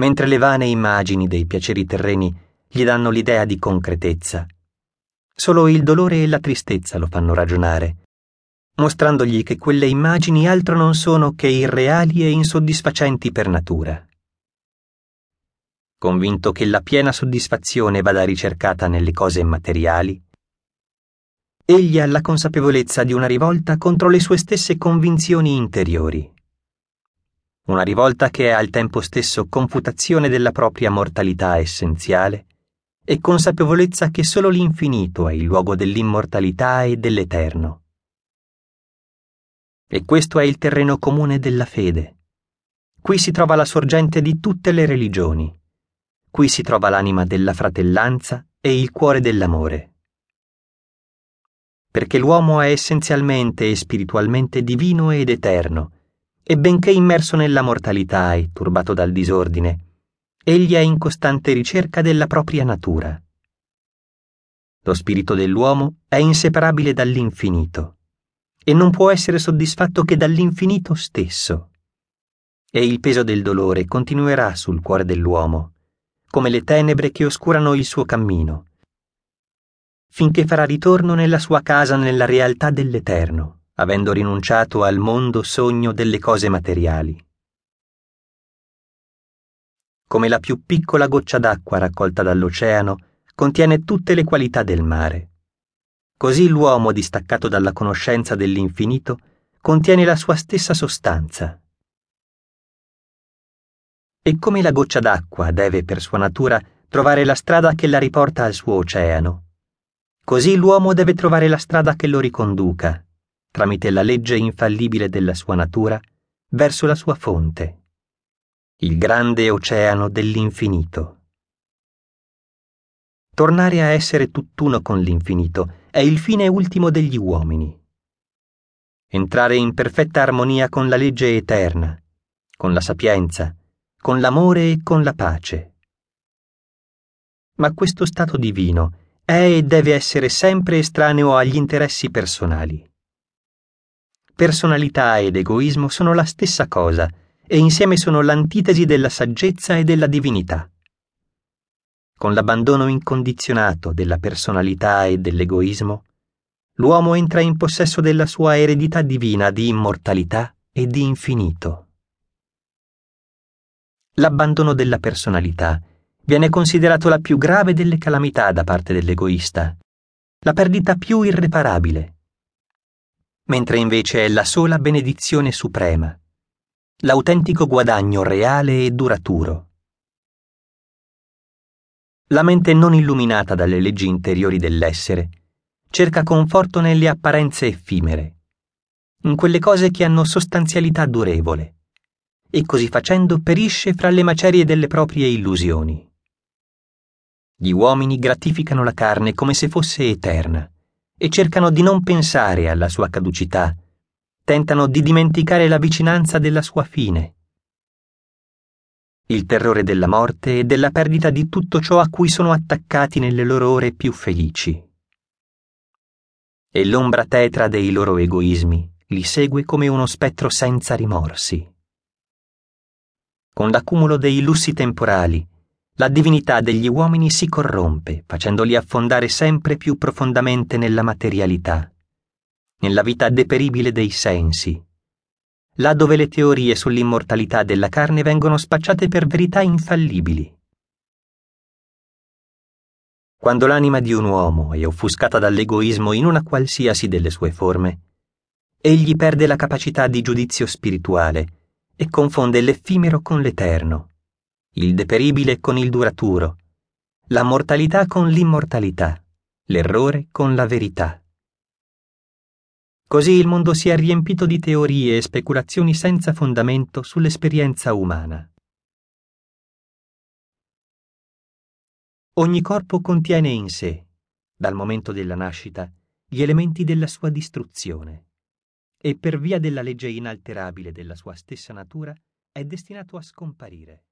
mentre le vane immagini dei piaceri terreni gli danno l'idea di concretezza. Solo il dolore e la tristezza lo fanno ragionare, mostrandogli che quelle immagini altro non sono che irreali e insoddisfacenti per natura. Convinto che la piena soddisfazione vada ricercata nelle cose materiali, egli ha la consapevolezza di una rivolta contro le sue stesse convinzioni interiori. Una rivolta che è al tempo stesso confutazione della propria mortalità essenziale e consapevolezza che solo l'infinito è il luogo dell'immortalità e dell'eterno. E questo è il terreno comune della fede. Qui si trova la sorgente di tutte le religioni. Qui si trova l'anima della fratellanza e il cuore dell'amore perché l'uomo è essenzialmente e spiritualmente divino ed eterno, e benché immerso nella mortalità e turbato dal disordine, egli è in costante ricerca della propria natura. Lo spirito dell'uomo è inseparabile dall'infinito e non può essere soddisfatto che dall'infinito stesso. E il peso del dolore continuerà sul cuore dell'uomo, come le tenebre che oscurano il suo cammino finché farà ritorno nella sua casa nella realtà dell'Eterno, avendo rinunciato al mondo sogno delle cose materiali. Come la più piccola goccia d'acqua raccolta dall'oceano contiene tutte le qualità del mare. Così l'uomo distaccato dalla conoscenza dell'infinito contiene la sua stessa sostanza. E come la goccia d'acqua deve per sua natura trovare la strada che la riporta al suo oceano, Così l'uomo deve trovare la strada che lo riconduca, tramite la legge infallibile della sua natura, verso la sua fonte, il grande oceano dell'infinito. Tornare a essere tutt'uno con l'infinito è il fine ultimo degli uomini. Entrare in perfetta armonia con la legge eterna, con la sapienza, con l'amore e con la pace. Ma questo stato divino è e deve essere sempre estraneo agli interessi personali. Personalità ed egoismo sono la stessa cosa e insieme sono l'antitesi della saggezza e della divinità. Con l'abbandono incondizionato della personalità e dell'egoismo, l'uomo entra in possesso della sua eredità divina di immortalità e di infinito. L'abbandono della personalità viene considerato la più grave delle calamità da parte dell'egoista, la perdita più irreparabile, mentre invece è la sola benedizione suprema, l'autentico guadagno reale e duraturo. La mente non illuminata dalle leggi interiori dell'essere cerca conforto nelle apparenze effimere, in quelle cose che hanno sostanzialità durevole, e così facendo perisce fra le macerie delle proprie illusioni. Gli uomini gratificano la carne come se fosse eterna e cercano di non pensare alla sua caducità, tentano di dimenticare la vicinanza della sua fine. Il terrore della morte e della perdita di tutto ciò a cui sono attaccati nelle loro ore più felici. E l'ombra tetra dei loro egoismi li segue come uno spettro senza rimorsi. Con l'accumulo dei lussi temporali, la divinità degli uomini si corrompe, facendoli affondare sempre più profondamente nella materialità, nella vita deperibile dei sensi, là dove le teorie sull'immortalità della carne vengono spacciate per verità infallibili. Quando l'anima di un uomo è offuscata dall'egoismo in una qualsiasi delle sue forme, egli perde la capacità di giudizio spirituale e confonde l'effimero con l'eterno il deperibile con il duraturo, la mortalità con l'immortalità, l'errore con la verità. Così il mondo si è riempito di teorie e speculazioni senza fondamento sull'esperienza umana. Ogni corpo contiene in sé, dal momento della nascita, gli elementi della sua distruzione e per via della legge inalterabile della sua stessa natura è destinato a scomparire.